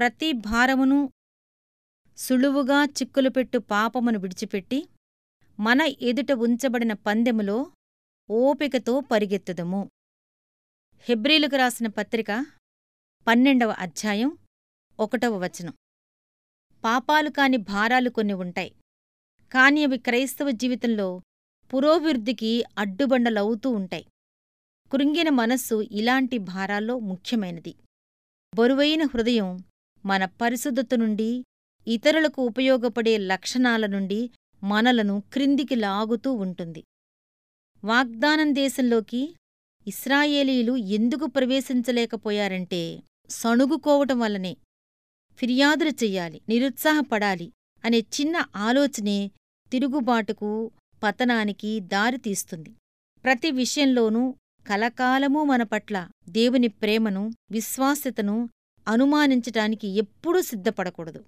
ప్రతి భారమును సుళువుగా చిక్కులుపెట్టు పాపమును విడిచిపెట్టి మన ఎదుట ఉంచబడిన పందెములో ఓపికతో పరిగెత్తుదము. హెబ్రీలకు రాసిన పత్రిక పన్నెండవ అధ్యాయం ఒకటవ వచనం. పాపాలు కాని భారాలు కొన్ని ఉంటాయి. కాని అవి క్రైస్తవ జీవితంలో పురోభివృద్ధికి అడ్డుబండలవుతూ ఉంటాయి. కృంగిన మనస్సు ఇలాంటి భారాల్లో ముఖ్యమైనది. బరువైన హృదయం మన పరిశుద్ధత నుండి ఇతరులకు ఉపయోగపడే లక్షణాల నుండి మనలను క్రిందికి లాగుతూ ఉంటుంది. వాగ్దానం దేశంలోకి ఇస్రాయేలీలు ఎందుకు ప్రవేశించలేకపోయారంటే సణుగుకోవటం వల్లనే. ఫిర్యాదులు చెయ్యాలి నిరుత్సాహపడాలి అనే చిన్న ఆలోచనే తిరుగుబాటుకు పతనానికి దారితీస్తుంది ప్రతి విషయంలోనూ కలకాలమూ మన పట్ల దేవుని ప్రేమను విశ్వాస్యతను అనుమానించటానికి ఎప్పుడూ సిద్ధపడకూడదు.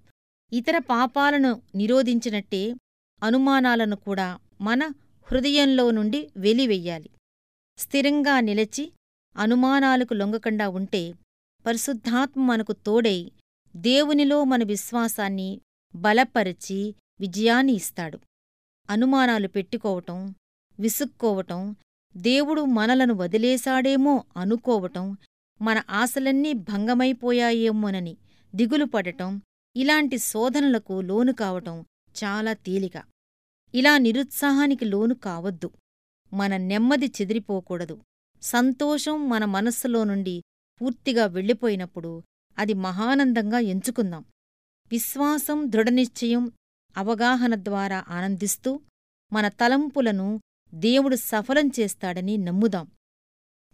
ఇతర పాపాలను నిరోధించినట్టే అనుమానాలను కూడా మన హృదయంలో నుండి వెలివెయ్యాలి స్థిరంగా నిలచి అనుమానాలకు లొంగకుండా ఉంటే పరిశుద్ధాత్మ మనకు తోడై దేవునిలో మన విశ్వాసాన్ని బలపరిచి విజయాన్ని ఇస్తాడు. అనుమానాలు పెట్టుకోవటం విసుక్కోవటం దేవుడు మనలను వదిలేశాడేమో అనుకోవటం మన ఆశలన్నీ భంగమైపోయాయేమోనని దిగులుపడటం ఇలాంటి శోధనలకు లోను కావటం చాలా తేలిక. ఇలా నిరుత్సాహానికి లోను కావద్దు. మన నెమ్మది చెదిరిపోకూడదు. సంతోషం మన మనస్సులో నుండి పూర్తిగా వెళ్ళిపోయినప్పుడు అది మహానందంగా ఎంచుకుందాం. విశ్వాసం దృఢనిశ్చయం అవగాహన ద్వారా ఆనందిస్తూ మన తలంపులను దేవుడు సఫలం చేస్తాడని నమ్ముదాం.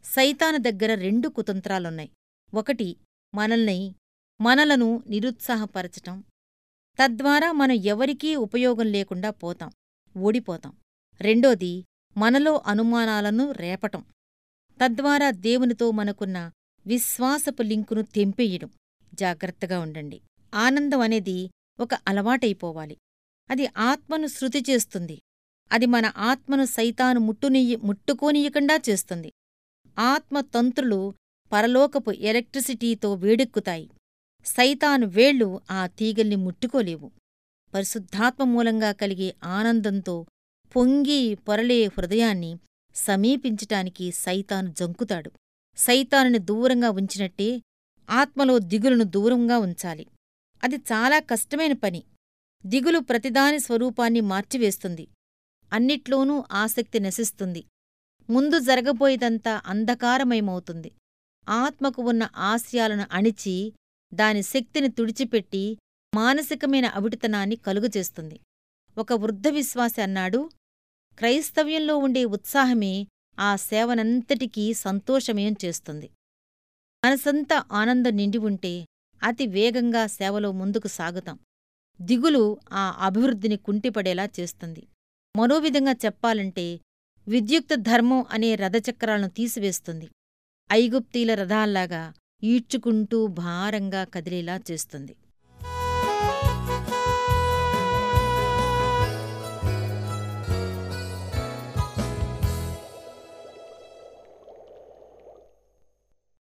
సైతాను దగ్గర రెండు కుతంత్రాలున్నాయి. ఒకటి మనల్ని మనలను నిరుత్సాహపరచటం. తద్వారా మనం ఎవరికీ ఉపయోగం లేకుండా పోతాం ఓడిపోతాం. రెండోది మనలో అనుమానాలను రేపటం. తద్వారా దేవునితో మనకున్న విశ్వాసపు లింకును తెంపేయడం. జాగ్రత్తగా ఉండండి. ఆనందం అనేది ఒక అలవాటైపోవాలి. అది ఆత్మను శృతి చేస్తుంది. అది మన ఆత్మను సైతాను ముట్టునియ్య ముట్టుకోనియకుండా చేస్తుంది. ఆత్మ తంత్రులు పరలోకపు ఎలక్ట్రిసిటీతో వేడెక్కుతాయి. సైతాను వేళ్ళు ఆ తీగల్ని ముట్టుకోలేవు. పరిశుద్ధాత్మ మూలంగా కలిగే ఆనందంతో పొంగి పొరలే హృదయాన్ని సమీపించటానికి సైతాను జంకుతాడు. సైతానుని దూరంగా ఉంచినట్టే ఆత్మలో దిగులను దూరంగా ఉంచాలి. అది చాలా కష్టమైన పని. దిగులు ప్రతిదాని స్వరూపాన్ని మార్చివేస్తుంది. అన్నిట్లోనూ ఆసక్తి నశిస్తుంది. ముందు జరగబోయేదంతా అంధకారమయమవుతుంది. ఆత్మకు ఉన్న ఆశయాలను అణిచి దాని శక్తిని తుడిచిపెట్టి మానసికమైన అవిటితనాన్ని కలుగజేస్తుంది. ఒక వృద్ధ విశ్వాసి అన్నాడు క్రైస్తవ్యంలో ఉండే ఉత్సాహమే ఆ సేవనంతటికీ సంతోషమయం చేస్తుంది. మనసంతా ఆనందం నిండి ఉంటే అతి వేగంగా సేవలో ముందుకు సాగుతాం. దిగులు ఆ అభివృద్ధిని కుంటిపడేలా చేస్తుంది. మరో విధంగా చెప్పాలంటే విద్యుక్త ధర్మం అనే రథచక్రాలను తీసివేస్తుంది. ఐగుప్తీల రథాల్లాగా ఈడ్చుకుంటూ భారంగా కదిలేలా చేస్తుంది.